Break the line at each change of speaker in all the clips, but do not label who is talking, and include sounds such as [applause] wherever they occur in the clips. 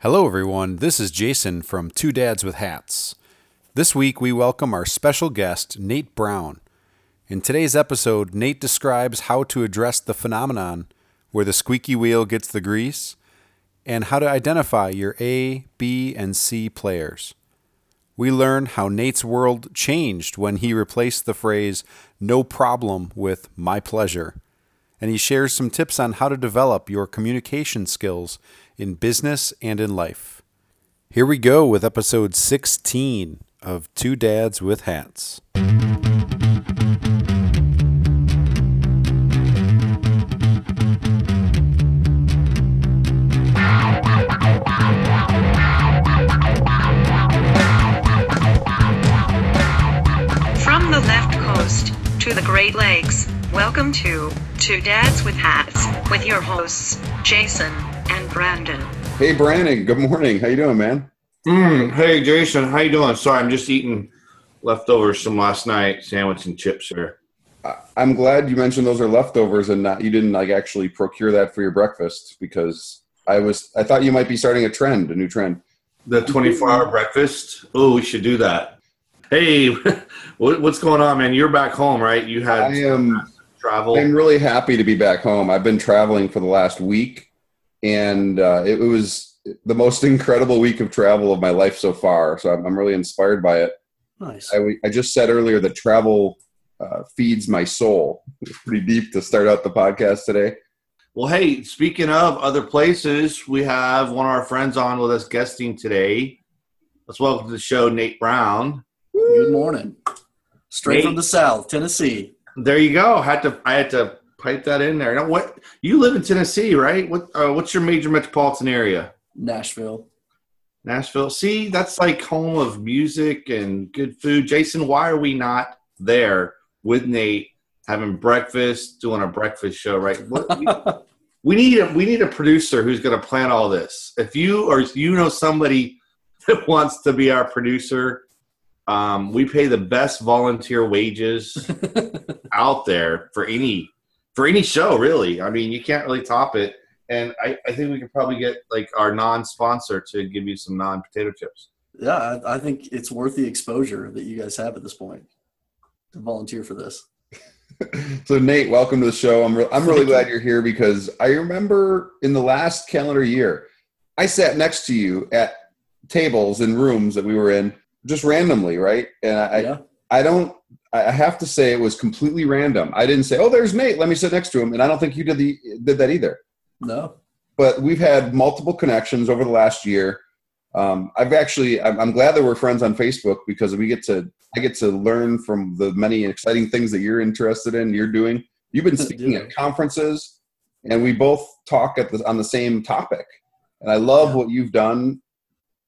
Hello, everyone. This is Jason from Two Dads with Hats. This week, we welcome our special guest, Nate Brown. In today's episode, Nate describes how to address the phenomenon where the squeaky wheel gets the grease and how to identify your A, B, and C players. We learn how Nate's world changed when he replaced the phrase no problem with my pleasure. And he shares some tips on how to develop your communication skills in business and in life. Here we go with episode 16 of Two Dads with Hats.
From the left coast to the Great Lakes, welcome to Two Dads with Hats with your hosts, Jason and Brandon.
Hey Brandon, good morning. How you doing, man?
Mm, hey Jason, how you doing? Sorry, I'm just eating leftovers from last night, sandwich and chips here.
I- I'm glad you mentioned those are leftovers and not you didn't like actually procure that for your breakfast because I was I thought you might be starting a trend, a new trend.
The 24 hour breakfast. Oh, we should do that. Hey, [laughs] what's going on, man? You're back home, right? You had
I am
travel.
I'm really happy to be back home. I've been traveling for the last week, and uh, it, was the most incredible week of travel of my life so far. So I'm, I'm really inspired by it.
Nice.
I, I just said earlier that travel uh, feeds my soul. It's pretty deep to start out the podcast today.
Well, hey, speaking of other places, we have one of our friends on with us guesting today. Let's welcome to the show Nate Brown.
Good morning. Straight
Nate.
from the South, Tennessee.
There you go. Had to I had to pipe that in there. Now, what you live in Tennessee, right? What uh, what's your major metropolitan area?
Nashville.
Nashville. See, that's like home of music and good food. Jason, why are we not there with Nate having breakfast, doing a breakfast show? Right? What, we, we need a we need a producer who's going to plan all this. If you or if you know somebody [laughs] that wants to be our producer, um, we pay the best volunteer wages [laughs] out there for any for any show. Really, I mean, you can't really top it. And I, I think we could probably get like our non-sponsor to give you some non-potato chips.
Yeah, I, I think it's worth the exposure that you guys have at this point to volunteer for this. [laughs]
so Nate, welcome to the show. I'm re- I'm really glad you're here because I remember in the last calendar year, I sat next to you at tables in rooms that we were in just randomly, right? And I
yeah.
I don't I have to say it was completely random. I didn't say, "Oh, there's Nate. Let me sit next to him." And I don't think you did the did that either.
No.
But we've had multiple connections over the last year. Um, I've actually I'm, I'm glad that we're friends on Facebook because we get to I get to learn from the many exciting things that you're interested in. You're doing. You've been [laughs] speaking at conferences, and we both talk at the, on the same topic. And I love
Yeah.
what you've done.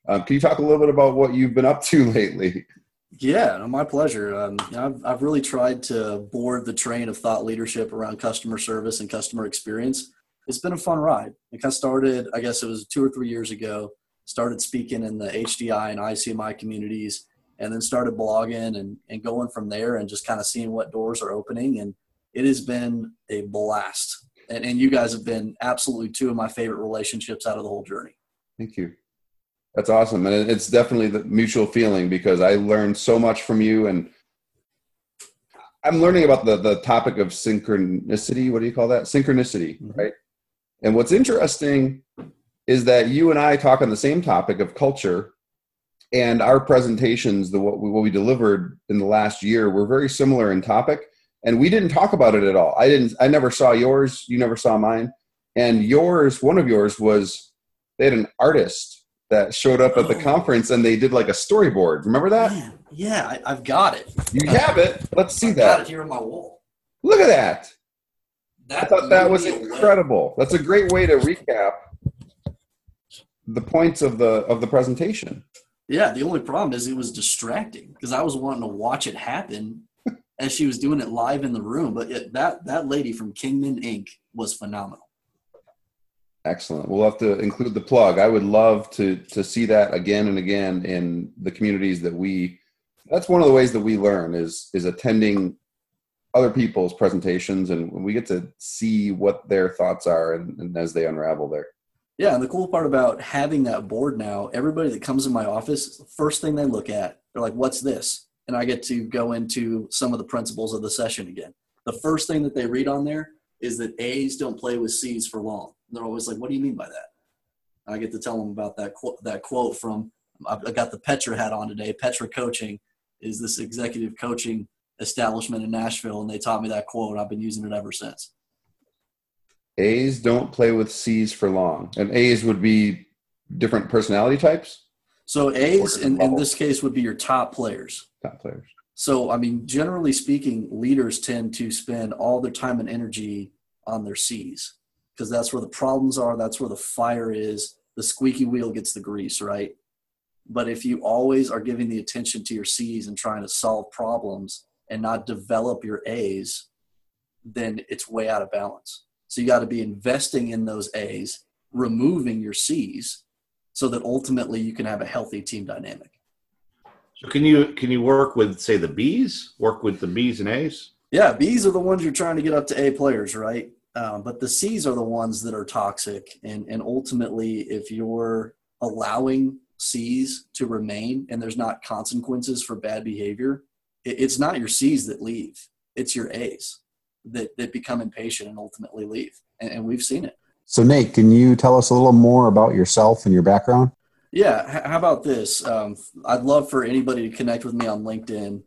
Um, can you talk a little bit about what you've been up to [laughs] lately?
Yeah, my pleasure. Um, you know, I've, I've really tried to board the train of thought leadership around customer service and customer experience. It's been a fun ride. Like I started, I guess it was two or three years ago, started speaking in the HDI and ICMI communities, and then started blogging and, and going from there and just kind of seeing what doors are opening. And it has been a blast. And, and you guys have been absolutely two of my favorite relationships out of the whole journey.
Thank you. That's awesome, and it's definitely the mutual feeling because I learned so much from you, and I'm learning about the the topic of synchronicity. What do you call that? Synchronicity,
Mhm.
right? And what's interesting is that you and I talk on the same topic of culture, and our presentations, the what we, what we delivered in the last year, were very similar in topic, and we didn't talk about it at all. I didn't. I never saw yours. You never saw mine, and yours. One of yours was they had an artist that showed up at the
Oh.
conference and they did like a storyboard. Remember that?
Man, yeah, I, I've got it.
You have it. Let's see
I've got
that.
it here on my wall.
Look at that.
That
I thought that was incredible. That's a great way to recap the points of the of the presentation.
Yeah, the only problem is it was distracting because I was wanting to watch it happen [laughs] as she was doing it live in the room. But it, that that lady from Kingman Inc. was phenomenal.
Excellent. We'll have to include the plug. I would love to to see that again and again in the communities that we. That's one of the ways that we learn is is attending other people's presentations, and we get to see what their thoughts are, and, and as they unravel there.
Yeah, and the cool part about having that board now, everybody that comes in my office, first thing they look at, they're like, "What's this?" And I get to go into some of the principles of the session again. The first thing that they read on there is that A's don't play with C's for long. And they're always like, "What do you mean by that?" And I get to tell them about that quote. That quote from I got the Petra hat on today. Petra Coaching is this executive coaching establishment in Nashville, and they taught me that quote. I've been using it ever since.
A's don't play with C's for long. And A's would be different personality types?
So A's in, in this case would be your top players.
Top players.
So I mean, generally speaking, leaders tend to spend all their time and energy on their C's because that's where the problems are, that's where the fire is. The squeaky wheel gets the grease, right? But if you always are giving the attention to your C's and trying to solve problems and not develop your A's, then it's way out of balance. So you got to be investing in those A's, removing your C's, so that ultimately you can have a healthy team dynamic.
So can you can you work with say the B's? Work with the B's and A's?
Yeah, B's are the ones you're trying to get up to A players, right? Um, but the C's are the ones that are toxic, and and ultimately, if you're allowing C's to remain and there's not consequences for bad behavior, it, it's not your C's that leave; it's your A's that, that become impatient and ultimately leave. And, and we've seen it.
So, Nate, can you tell us a little more about yourself and your background?
Yeah. How about this? Um, I'd love for anybody to connect with me on LinkedIn.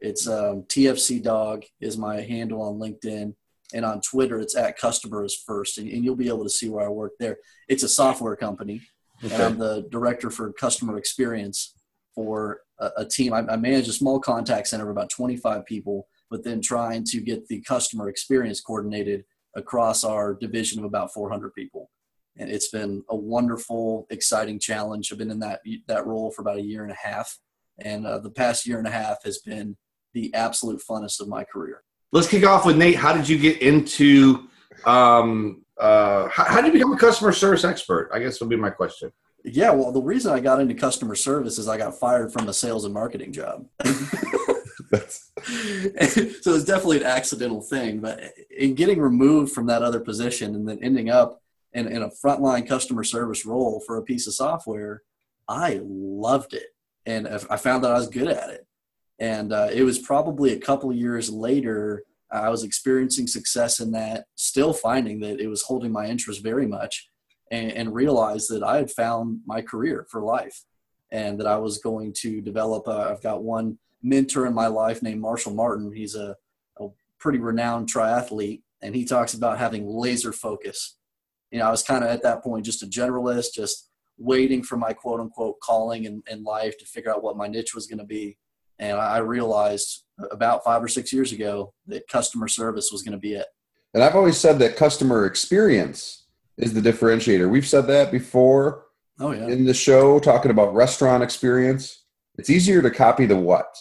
It's um, TFC Dog is my handle on LinkedIn. And on Twitter, it's at customers first. And, and you'll be able to see where I work there. It's a software company. Okay. And I'm the director for customer experience for a, a team. I, I manage a small contact center of about 25 people but then trying to get the customer experience coordinated across our division of about 400 people. And it's been a wonderful, exciting challenge. I've been in that that role for about a year and a half, and uh, the past year and a half has been the absolute funnest of my career.
Let's kick off with Nate. How did you get into? Um, uh, how, how did you become a customer service expert? I guess would be my question.
Yeah, well, the reason I got into customer service is I got fired from a sales and marketing job. [laughs] [laughs] So it's definitely an accidental thing. But in getting removed from that other position and then ending up in, in a frontline customer service role for a piece of software, I loved it. And I found that I was good at it. And uh, it was probably a couple years later, I was experiencing success in that, still finding that it was holding my interest very much, and, and realized that I had found my career for life and that I was going to develop. Uh, I've got one mentor in my life named Marshall Martin. He's a, a pretty renowned triathlete, and he talks about having laser focus. You know, I was kind of at that point just a generalist, just waiting for my quote unquote calling in, in life to figure out what my niche was going to be. And I realized about five or six years ago that customer service was going to be it.
And I've always said that customer experience is the differentiator. We've said that before
oh, yeah.
in the show, talking about restaurant experience. It's easier to copy the what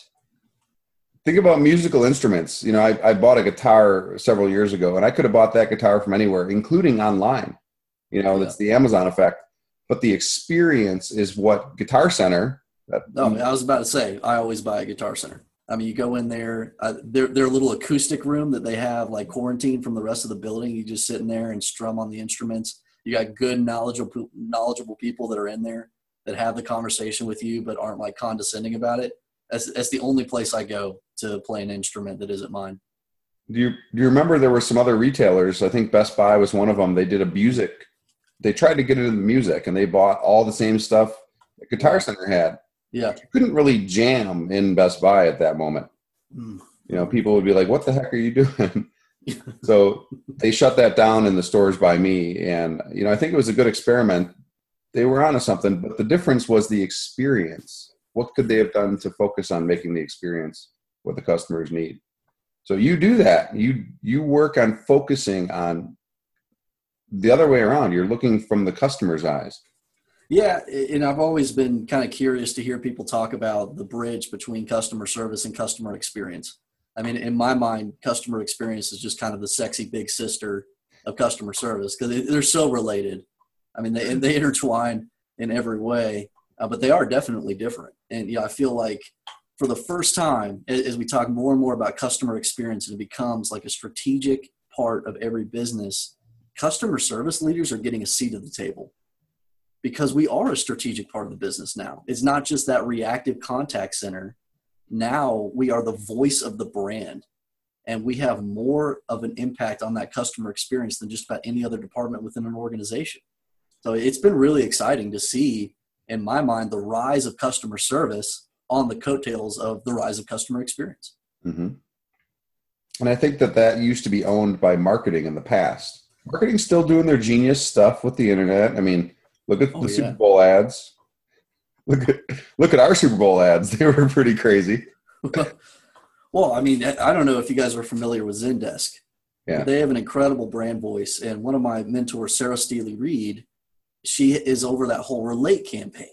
think about musical instruments. You know, I, I bought a guitar several years ago, and I could have bought that guitar from anywhere, including online. You know, that's the Amazon effect. But the experience is what Guitar Center.
No, I was about to say I always buy a Guitar Center. I mean, you go in there, uh, their their little acoustic room that they have like quarantined from the rest of the building. You just sit in there and strum on the instruments. You got good knowledgeable knowledgeable people that are in there that have the conversation with you, but aren't like condescending about it. That's that's the only place I go to play an instrument that isn't mine.
Do you do you remember there were some other retailers? I think Best Buy was one of them. They did a music. They tried to get into the music, and they bought all the same stuff that Guitar Center had.
Yeah,
you couldn't really jam in Best Buy at that moment. Mm. You know, people would be like, "What the heck are you doing?" [laughs] so they shut that down in the stores by me, and you know, I think it was a good experiment. They were onto something, but the difference was the experience. What could they have done to focus on making the experience what the customers need. So you do that. You you work on focusing on the other way around. You're looking from the customer's eyes.
Yeah, and I've always been kind of curious to hear people talk about the bridge between customer service and customer experience. I mean, in my mind, customer experience is just kind of the sexy big sister of customer service because they're so related. I mean, they they intertwine in every way, uh, but they are definitely different. And yeah, I feel like for the first time, as we talk more and more about customer experience, and it becomes like a strategic part of every business, customer service leaders are getting a seat at the table. Because we are a strategic part of the business now. It's not just that reactive contact center. Now we are the voice of the brand and we have more of an impact on that customer experience than just about any other department within an organization. So it's been really exciting to see, in my mind, the rise of customer service on the coattails of the rise of customer experience.
Mm-hmm. And I think that that used to be owned by marketing in the past. Marketing's still doing their genius stuff with the internet. I mean, look at
Oh,
the
yeah.
Super Bowl ads. Look at look at our Super Bowl ads. [laughs] They were pretty crazy. [laughs]
Well, I mean, I don't know if you guys are familiar with Zendesk.
Yeah.
They have an incredible brand voice. And one of my mentors, Sarah Stealey Reed, she is over that whole Relate campaign.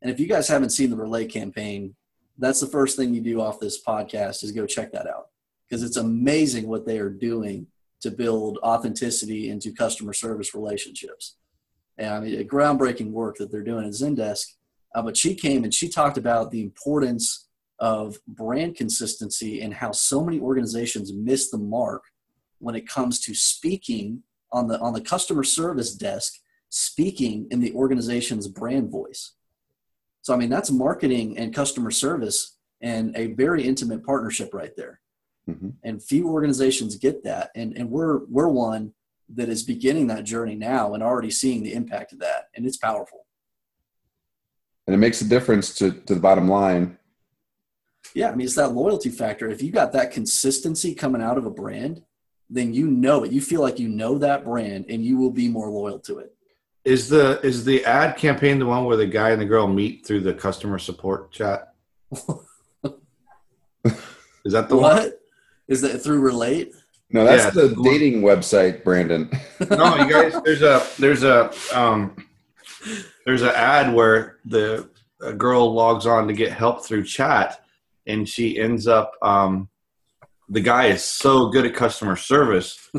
And if you guys haven't seen the Relate campaign, that's the first thing you do off this podcast is go check that out. Because it's amazing what they are doing to build authenticity into customer service relationships. And I mean, groundbreaking work that they're doing at Zendesk. Uh, but she came and she talked about the importance of brand consistency and how so many organizations miss the mark when it comes to speaking on the on the customer service desk speaking in the organization's brand voice so i mean that's marketing and customer service and a very intimate partnership right there
Mhm.
and few organizations get that and and we're we're one that is beginning that journey now and already seeing the impact of that and it's powerful
And it makes a difference to, to the bottom line.
Yeah, I mean, it's that loyalty factor. If you got that consistency coming out of a brand, then you know it. You feel like you know that brand and you will be more loyal to it.
Is the is the ad campaign the one where the guy and the girl meet through the customer support chat? [laughs] Is that the one?
what? Is that through Relate?
No, that's
Yeah,
the
the one-
dating website, Brandon. [laughs]
No, you guys. There's a there's a um there's an ad where the a girl logs on to get help through chat, and she ends up um the guy is so good at customer service [laughs]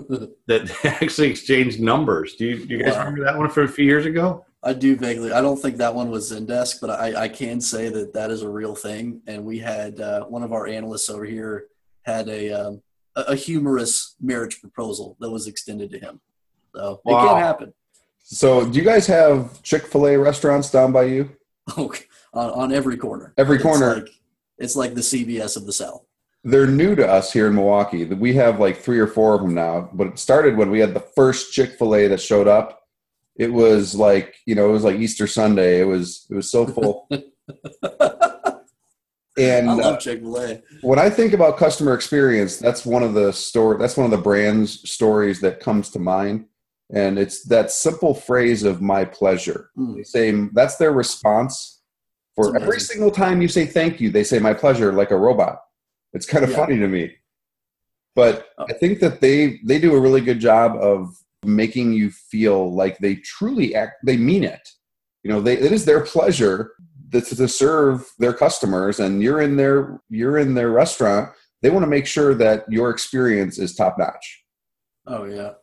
that they actually exchanged numbers. Do you, do you guys
Wow.
remember that one from a few years ago?
I do vaguely. I don't think that one was Zendesk, but I, I can say that that is a real thing. And we had uh, one of our analysts over here had a um, a, a humorous marriage proposal that was extended to him. So it
Wow.
can happen.
So, do you guys have Chick fil A restaurants down by you? [laughs]
Okay. on, on every corner.
Every
It's
corner.
like- it's like the CVS of the South.
They're new to us here in Milwaukee. We have like three or four of them now, but it started when we had the first Chick fil A that showed up. It was like, you know, it was like Easter Sunday. It was, it was so full. [laughs] and
I
uh,
love Chick Fil A.
when I think about customer experience, that's one of the story. That's one of the brand's stories that comes to mind, and it's that simple phrase of "my pleasure."
Mm.
They say that's their response for every single time you say thank you. They say "my pleasure" like a robot. It's kind of
Yeah.
funny to me, but
Oh.
I think that they they do a really good job of making you feel like they truly act. They mean it. You know, they, it is their pleasure to serve their customers, and you're in their you're in their restaurant. They want to make sure that your experience is top notch.
Oh yeah.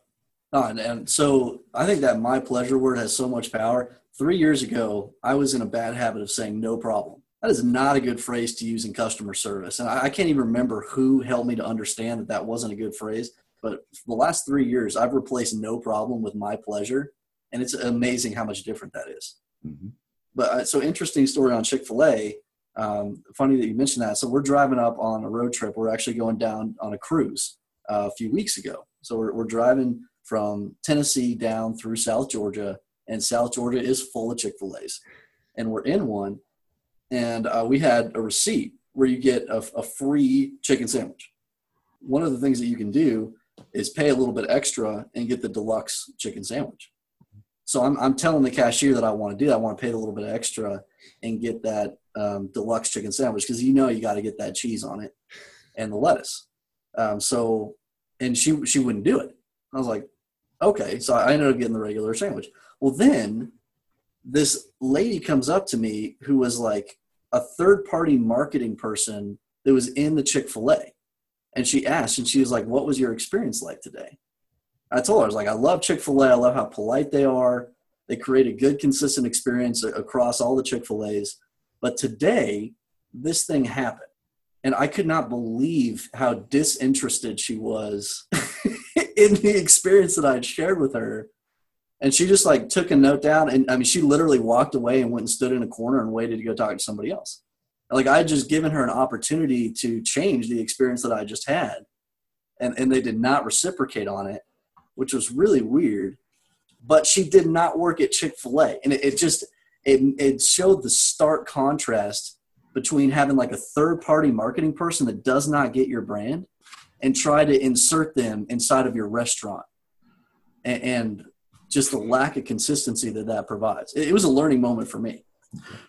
No, and, and so I think that my pleasure word has so much power. Three years ago, I was in a bad habit of saying no problem. That is not a good phrase to use in customer service. And I, I can't even remember who helped me to understand that that wasn't a good phrase. But the last three years, I've replaced no problem with my pleasure. And it's amazing how much different that is. Mm-hmm. But uh, so interesting story on Chick Fil A. Um, funny that you mentioned that. So we're driving up on a road trip. We're actually going down on a cruise uh, a few weeks ago. So we're, we're driving from Tennessee down through South Georgia, and South Georgia is full of Chick Fil A's. And we're in one, and uh, we had a receipt where you get a, a free chicken sandwich. One of the things that you can do is pay a little bit extra and get the deluxe chicken sandwich. So I'm, I'm telling the cashier that I want to do that. I want to pay a little bit extra and get that um, deluxe chicken sandwich because you know you got to get that cheese on it and the lettuce. Um, so, and she she wouldn't do it. I was like, okay. So I ended up getting the regular sandwich. Well, then this lady comes up to me who was like a third party marketing person that was in the Chick fil A. And she asked, and she was like, What was your experience like today? I told her, I was like, I love Chick fil A. I love how polite they are. They create a good, consistent experience across all the Chick fil A's. But today, this thing happened. And I could not believe how disinterested she was [laughs] in the experience that I'd shared with her. And she just like took a note down, and I mean, she literally walked away and went and stood in a corner and waited to go talk to somebody else. Like I had just given her an opportunity to change the experience that I just had, and and they did not reciprocate on it, which was really weird. But she did not work at Chick Fil A, and it, it just it it showed the stark contrast between having like a third party marketing person that does not get your brand and try to insert them inside of your restaurant and, and just the lack of consistency that that provides it, it was a learning moment for me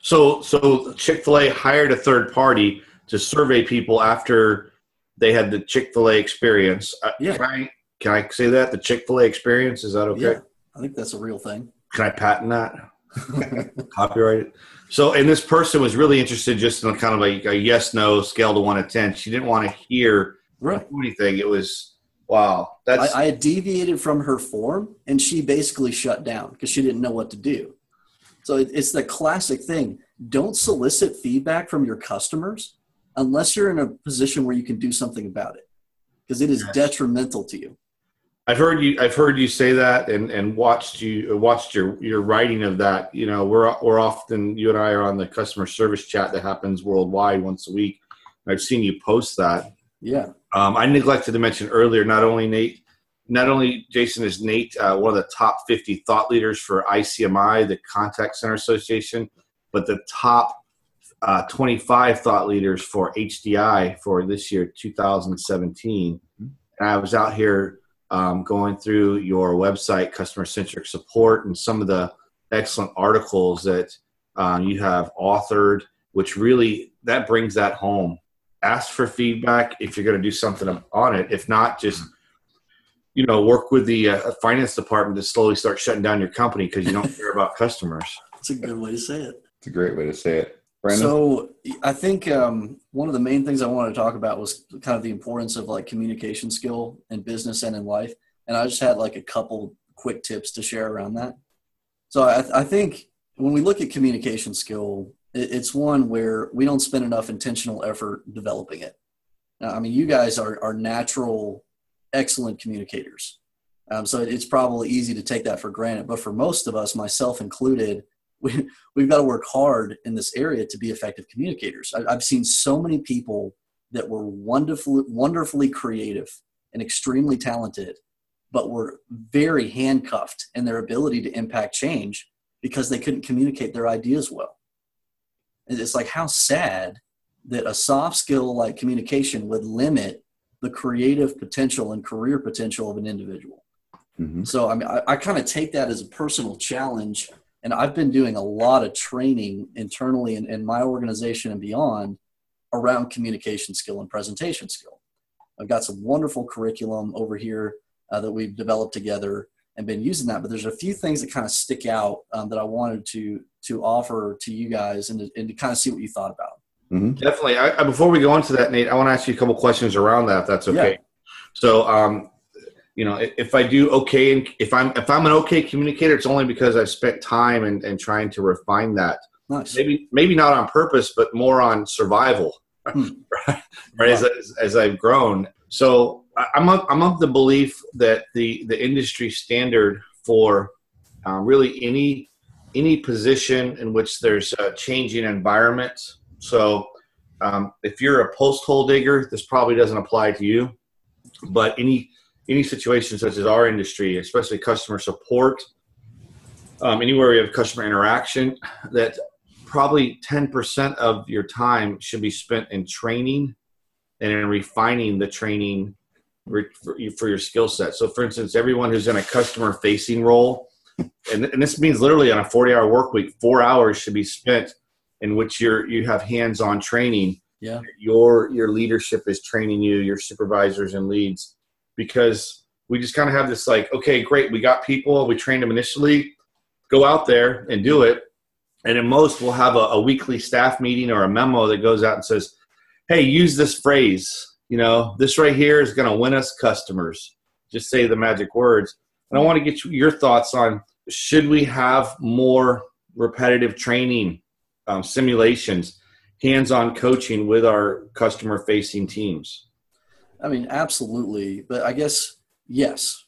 So, so Chick Fil A hired a third party to survey people after they had the Chick Fil A experience. Uh,
Yeah.
I can I say that the Chick Fil A experience is that okay?
yeah i think that's a real thing
Can I patent that? [laughs] Copyright it. So, and this person was really interested just in a kind of a, a yes no scale to one to ten. She didn't want to hear
right
anything. It was wow. That's
I, I had deviated from her form and she basically shut down because she didn't know what to do so it, it's the classic thing don't solicit feedback from your customers unless you're in a position where you can do something about it because it is
Yes.
detrimental to you
I've heard you. I've heard you say that, and and watched you watched your your writing of that. You know, we're we're often you and I are on the customer service chat that happens worldwide once a week. I've seen you post that.
yeah
Um, I neglected to mention earlier. Not only Nate, not only Jason is Nate, uh, one of the top 50 thought leaders for ICMI, the Contact Center Association, but the top uh, 25 thought leaders for HDI for this year, 2017. And I was out here um, going through your website, customer centric support, and some of the excellent articles that um, you have authored, which really that brings that home. Ask for feedback if you're going to do something on it. If not, just you know, work with the uh, finance department to slowly start shutting down your company because you don't [laughs] care about customers.
that's a good way to say it
It's a great way to say it. Brandon?
So I think um, one of the main things I wanted to talk about was kind of the importance of like communication skill in business and in life. And I just had like a couple quick tips to share around that. So I, I think when we look at communication skill, it, it's one where we don't spend enough intentional effort developing it. Now, I mean, you guys are, are natural, excellent communicators. Um, so it's probably easy to take that for granted. But for most of us, myself included, [laughs] we, we've got to work hard in this area to be effective communicators. I, I've seen so many people that were wonderfully, wonderfully creative and extremely talented, but were very handcuffed in their ability to impact change because they couldn't communicate their ideas well. And it's like how sad that a soft skill like communication would limit the creative potential and career potential of an individual.
Mhm.
So I mean, I, I kind of take that as a personal challenge, and I've been doing a lot of training internally in, in my organization and beyond around communication skill and presentation skill. I've got some wonderful curriculum over here uh, that we've developed together and been using that. But there's a few things that kind of stick out um, that I wanted to to offer to you guys and to, and to kind of see what you thought about.
Mhm.
Definitely. I, I, before we go into that, Nate, I want to ask you a couple questions around that. If that's okay. Yeah. So, um, you know, if, I do okay, and if I'm if I'm an okay communicator, it's only because I've spent time and, and trying to refine that.
Nice.
Maybe maybe not on purpose, but more on survival. [laughs]
Hmm.
right? As, as, as I've grown. So I'm of, I'm of the belief that the the industry standard for uh, really any any position in which there's a changing environment. So um, if you're a post hole digger, this probably doesn't apply to you. But any any situation such as our industry, especially customer support, um, anywhere we have customer interaction, that probably 10% of your time should be spent in training and in refining the training for, your skill set. So, for instance, everyone who's in a customer facing role, and, and this means literally on a 40 hour work week, four hours should be spent in which you're, you have hands on training.
Yeah.
Your, your leadership is training you, your supervisors and leads, because we just kind of have this like, okay, great, we got people, we trained them initially, go out there and do it. And at most, we'll have a, a weekly staff meeting or a memo that goes out and says, hey, use this phrase. You know, this right here is going to win us customers. Just say the magic words. And I want to get your thoughts on should we have more repetitive training, um, simulations, hands on coaching with our customer facing teams?
I mean, absolutely. But I guess, yes.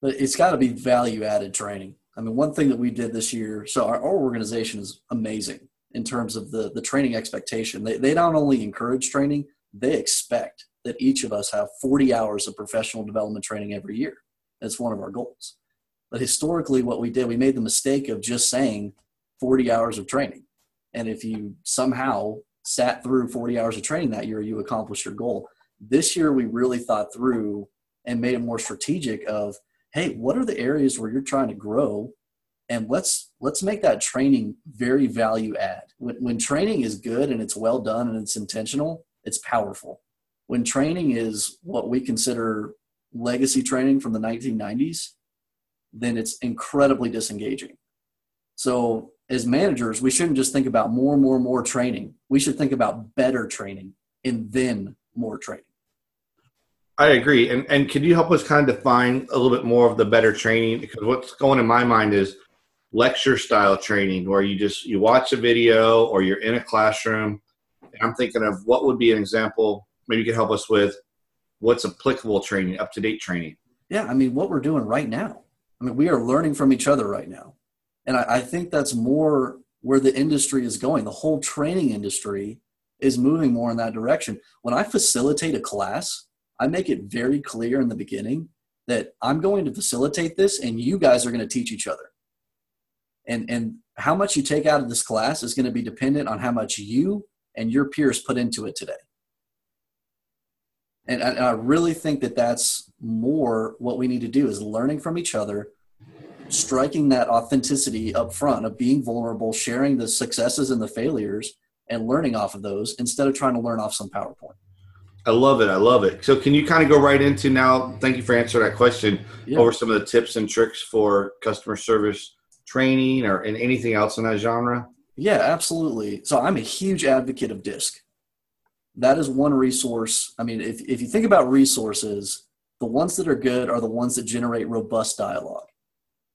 but it's got to be value added training. I mean, one thing that we did this year, so our, our organization is amazing in terms of the, the training expectation. They, they not only encourage training, they expect that each of us have 40 hours of professional development training every year. That's one of our goals. But historically, what we did, we made the mistake of just saying 40 hours of training. And if you somehow sat through 40 hours of training that year, you accomplished your goal. This year, we really thought through and made it more strategic of, hey, what are the areas where you're trying to grow? And let's let's make that training very value add. When, when training is good and it's well done and it's intentional, it's powerful. When training is what we consider legacy training from the 1990s, then it's incredibly disengaging. So, as managers, we shouldn't just think about more, more, more training. We should think about better training and then more training.
I agree. And and can you help us kind of define a little bit more of the better training? Because what's going in my mind is lecture style training where you just you watch a video or you're in a classroom. I'm thinking of what would be an example, maybe you could help us with what's applicable training, up to date training.
Yeah, I mean what we're doing right now. I mean, we are learning from each other right now. And I, I think that's more where the industry is going. The whole training industry is moving more in that direction. When I facilitate a class, I make it very clear in the beginning that I'm going to facilitate this and you guys are going to teach each other. And, and how much you take out of this class is going to be dependent on how much you and your peers put into it today. And I, and I really think that that's more what we need to do is learning from each other, striking that authenticity up front of being vulnerable, sharing the successes and the failures, and learning off of those instead of trying to learn off some PowerPoint.
I love it. I love it. So, can you kind of go right into now? Thank you for answering that question. Yeah. Over some of the tips and tricks for customer service training, or in anything else in that genre.
Yeah, absolutely. So, I'm a huge advocate of DISC. That is one resource. I mean, if if you think about resources, the ones that are good are the ones that generate robust dialogue.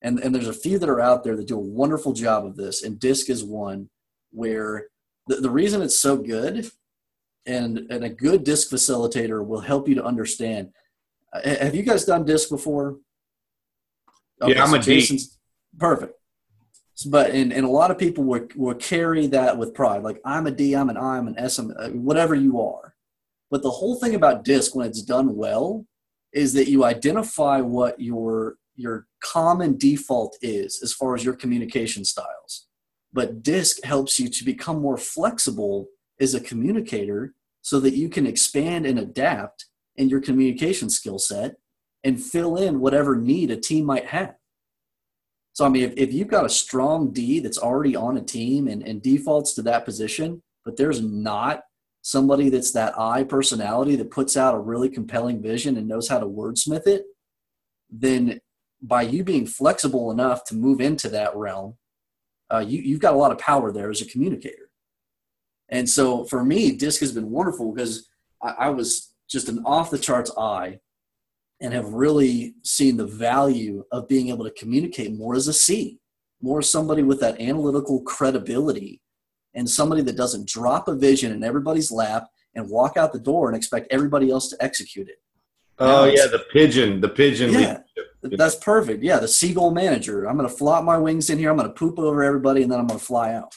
And, and there's a few that are out there that do a wonderful job of this, and DISC is one where the, the reason it's so good and, and a good DISC facilitator will help you to understand. Uh, have you guys done DISC before?
Okay, yeah, I'm so a Jason's,
D. Perfect. But and, and a lot of people will, will carry that with pride. Like I'm a D, I'm an I, I'm an S, I'm uh, whatever you are. But the whole thing about DISC when it's done well is that you identify what your your common default is as far as your communication styles. But DISC helps you to become more flexible as a communicator so that you can expand and adapt in your communication skill set and fill in whatever need a team might have. So, I mean, if, if you've got a strong D that's already on a team and, and defaults to that position, but there's not somebody that's that I personality that puts out a really compelling vision and knows how to wordsmith it, then by you being flexible enough to move into that realm, uh, you, you've got a lot of power there as a communicator. And so for me, DISC has been wonderful because I, I was just an off the charts I and have really seen the value of being able to communicate more as a C, more somebody with that analytical credibility and somebody that doesn't drop a vision in everybody's lap and walk out the door and expect everybody else to execute it.
Oh yeah, the pigeon, the pigeon.
Yeah, that's perfect. Yeah, the seagull manager. I'm going to flop my wings in here. I'm going to poop over everybody, and then I'm going to fly out.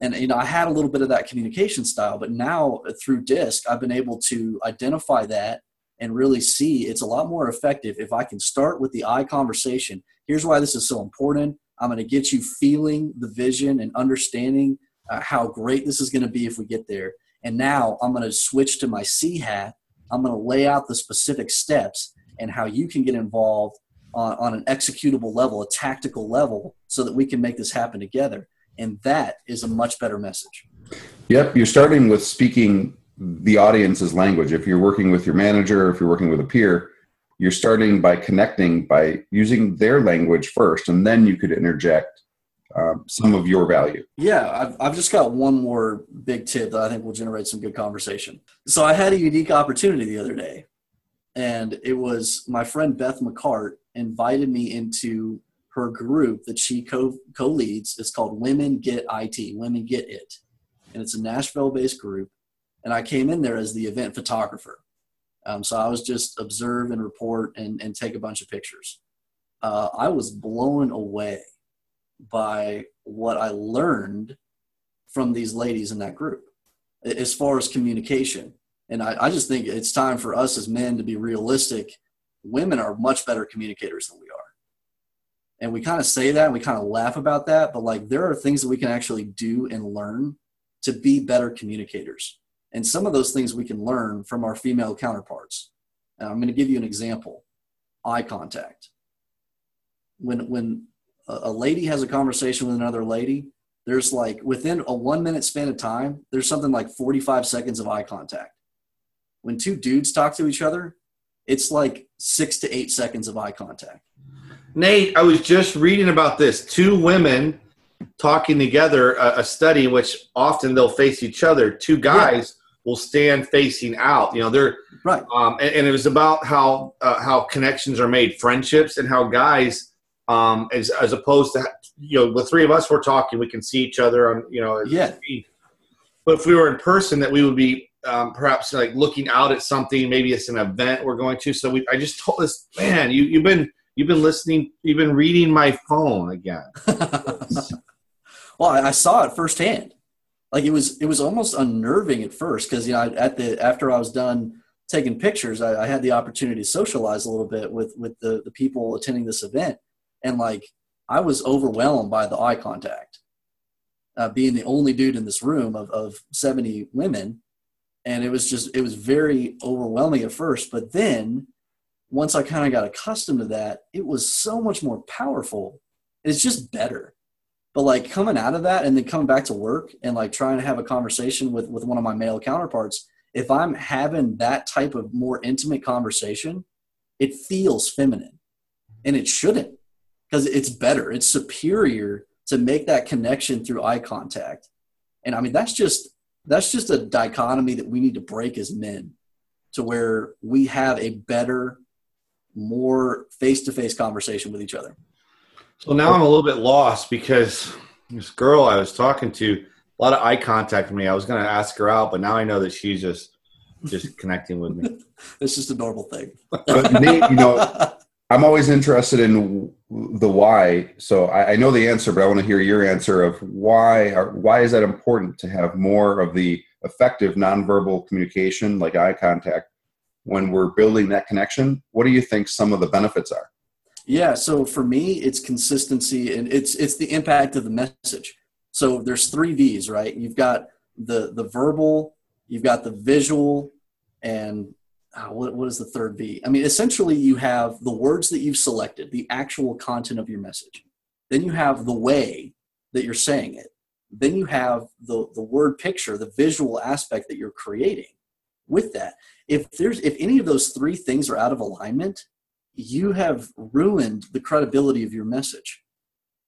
And you know, I had a little bit of that communication style, but now through DISC, I've been able to identify that and really see it's a lot more effective if I can start with the I conversation. Here's why this is so important. I'm going to get you feeling the vision and understanding uh, how great this is going to be if we get there. And now I'm going to switch to my C hat. I'm going to lay out the specific steps and how you can get involved on, on an executable level, a tactical level, so that we can make this happen together. And that is a much better message.
Yep. You're starting with speaking the audience's language. If you're working with your manager, if you're working with a peer, you're starting by connecting by using their language first, and then you could interject um, some of your value.
Yeah, I've, I've just got one more big tip that I think will generate some good conversation. So I had a unique opportunity the other day, and it was my friend Beth McCart invited me into her group that she co leads. It's called Women Get IT, Women Get It, and it's a Nashville based group. And I came in there as the event photographer. Um, so I was just observe and report and, and take a bunch of pictures. uh, I was blown away by what I learned from these ladies in that group as far as communication. And I, I just think it's time for us as men to be realistic. Women are much better communicators than we. And we kind of say that and we kind of laugh about that, but like there are things that we can actually do and learn to be better communicators. And some of those things we can learn from our female counterparts. I'm going to give you an example eye contact. When, when a lady has a conversation with another lady, there's like within a one minute span of time, there's something like 45 seconds of eye contact. When two dudes talk to each other, it's like six to eight seconds of eye contact.
Nate, I was just reading about this. Two women talking together, a, a study in which often they'll face each other. Two guys yeah. will stand facing out. You know, they're
right.
Um, and, and, it was about how uh, how connections are made, friendships, and how guys, um, as as opposed to you know, the three of us were talking, we can see each other on you know.
Yeah.
But if we were in person, that we would be um, perhaps like looking out at something. Maybe it's an event we're going to. So we, I just told this man, you you've been you've been listening, you've been reading my phone again. [laughs]
well, I, saw it firsthand. Like it was it was almost unnerving at first because you know at the after I was done taking pictures, I, I had the opportunity to socialize a little bit with with the the people attending this event, and like I was overwhelmed by the eye contact. Uh, being the only dude in this room of, of 70 women. And it was just, it was very overwhelming at first. But then once I kind of got accustomed to that, it was so much more powerful. It's just better. But like coming out of that and then coming back to work and like trying to have a conversation with, with one of my male counterparts, if I'm having that type of more intimate conversation, it feels feminine and it shouldn't because it's better, it's superior to make that connection through eye contact. And I mean, that's just that's just a dichotomy that we need to break as men to where we have a better, more face-to-face conversation with each other.
So now I'm a little bit lost because this girl I was talking to, a lot of eye contact with me. I was going to ask her out, but now I know that she's just just [laughs] connecting with me.
it's just a normal thing.
But Nate, you know, I'm always interested in the why. So I, I, know the answer, but I want to hear your answer of why. Are, why is that important to have more of the effective nonverbal communication, like eye contact, when we're building that connection? What do you think some of the benefits are?
Yeah. So for me, it's consistency, and it's it's the impact of the message. So there's three V's, right? You've got the the verbal, you've got the visual, and uh, what, what is the third V? I mean, essentially, you have the words that you've selected, the actual content of your message. Then you have the way that you're saying it. Then you have the, the word picture, the visual aspect that you're creating with that. If there's if any of those three things are out of alignment, you have ruined the credibility of your message.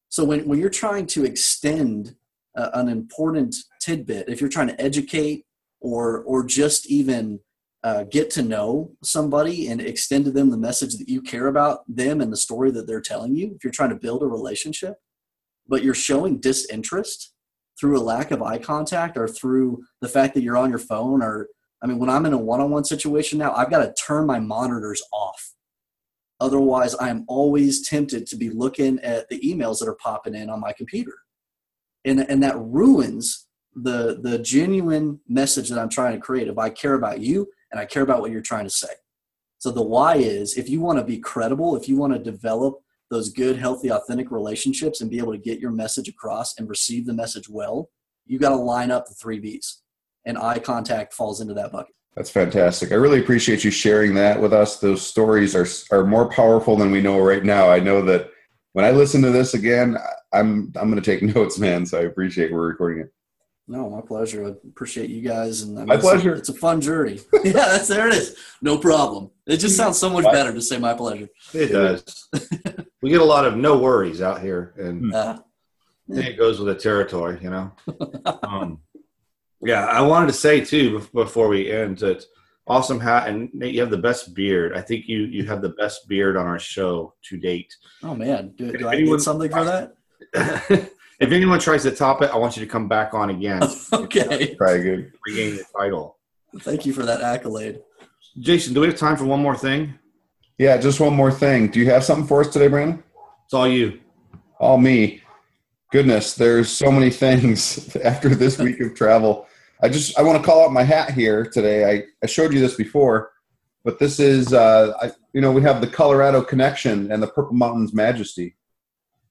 So when, when you're trying to extend uh, an important tidbit, if you're trying to educate or or just even uh, get to know somebody and extend to them the message that you care about them and the story that they're telling you, if you're trying to build a relationship, but you're showing disinterest through a lack of eye contact or through the fact that you're on your phone or I mean, when I'm in a one on one situation now, I've got to turn my monitors off. Otherwise, I'm always tempted to be looking at the emails that are popping in on my computer. And, and that ruins the, the genuine message that I'm trying to create. If I care about you, and I care about what you're trying to say. So the why is if you want to be credible, if you want to develop those good, healthy, authentic relationships and be able to get your message across and receive the message well, you got to line up the three V's. And eye contact falls into that bucket.
That's fantastic. I really appreciate you sharing that with us. Those stories are are more powerful than we know right now. I know that when I listen to this again, I'm I'm going to take [laughs] notes, man. So I appreciate we're recording it.
No, my pleasure. I appreciate you guys, and I
mean, my pleasure.
It's a, it's a fun journey. [laughs] yeah, that's there it is. No problem. It just sounds so much better to say my pleasure.
It does. [laughs] we get a lot of no worries out here, and uh, yeah. it goes with the territory, you know. um, yeah, I wanted to say too before we end that awesome hat, and Nate, you have the best beard. I think you you have the best beard on our show to date.
Oh man, do, do I anyone, get something for that? [laughs]
If anyone tries to top it, I want you to come back on again. [laughs]
okay.
Try again.
Regain the title.
Thank you for that accolade.
Jason, do we have time for one more thing?
Yeah, just one more thing. Do you have something for us today, Brandon?
It's all you.
All me. Goodness, there's so many things [laughs] after this week of travel. I just I want to call out my hat here today. I, I showed you this before, but this is uh, I, you know we have the Colorado connection and the Purple Mountains Majesty.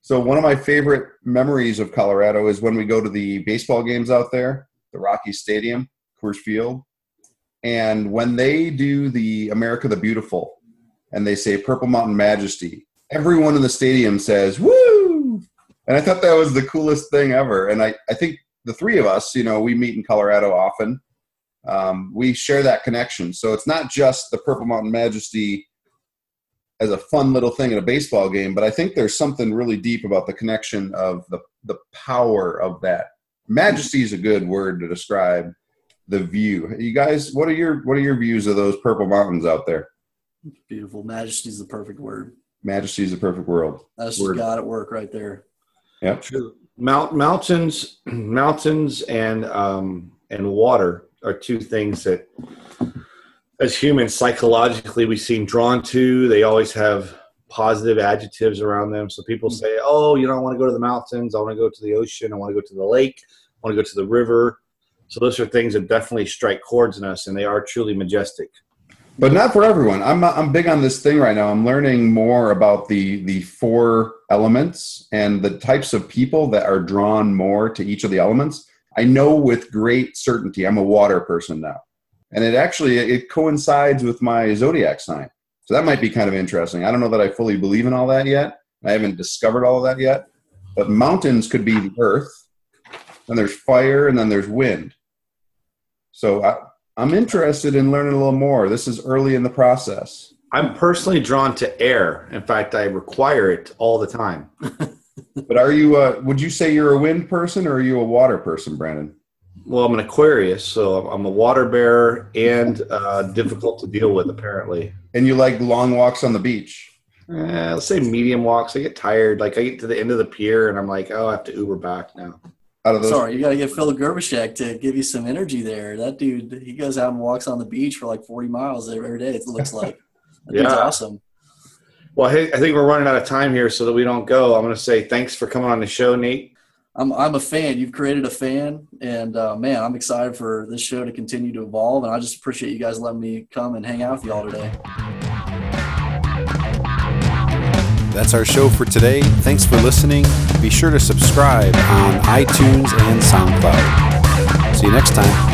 So one of my favorite memories of Colorado is when we go to the baseball games out there, the Rocky Stadium, Coors Field, and when they do the America the Beautiful, and they say Purple Mountain Majesty, everyone in the stadium says "Woo!" And I thought that was the coolest thing ever. And I, I think the three of us, you know, we meet in Colorado often. Um, we share that connection. So it's not just the Purple Mountain Majesty as a fun little thing in a baseball game, but I think there's something really deep about the connection of the the power of that. Majesty is a good word to describe the view. You guys, what are your what are your views of those purple mountains out there?
Beautiful. Majesty is the perfect word.
Majesty is a perfect world.
That's just
Word.
God at work right there.
Yep.
True. Mount, mountains, [clears throat] mountains, and um, and water are two things that, as humans, psychologically we seem drawn to. They always have positive adjectives around them. So people say, "Oh, you know, I want to go to the mountains. I want to go to the ocean. I want to go to the lake. I want to go to the river." So those are things that definitely strike chords in us, and they are truly majestic.
But not for everyone. I'm I'm big on this thing right now. I'm learning more about the the four elements and the types of people that are drawn more to each of the elements. I know with great certainty I'm a water person now, and it actually it coincides with my zodiac sign. So that might be kind of interesting. I don't know that I fully believe in all that yet. I haven't discovered all that yet. But mountains could be the earth. Then there's fire, and then there's wind. So I, I'm interested in learning a little more. This is early in the process.
I'm personally drawn to air. In fact, I require it all the time. [laughs]
But are you? Uh, would you say you're a wind person or are you a water person, Brandon?
Well, I'm an Aquarius, so I'm a water bearer and uh, difficult to deal with, apparently.
And you like long walks on the beach?
Eh, let's say medium walks. I get tired. Like I get to the end of the pier, and I'm like, oh, I have to Uber back now.
Out of those,
Sorry, you got to get Phil Gerbyshak to give you some energy there. That dude, he goes out and walks on the beach for like 40 miles every day, it looks like. [laughs] That
Yeah.
awesome.
Well, hey, I think we're running out of time here, so that we don't go. I'm going to say thanks for coming on the show, Nate.
I'm, I'm a fan. You've created a fan, and uh, man, I'm excited for this show to continue to evolve. And I just appreciate you guys letting me come and hang out with y'all today.
That's our show for today. Thanks for listening. Be sure to subscribe on iTunes and SoundCloud. See you next time.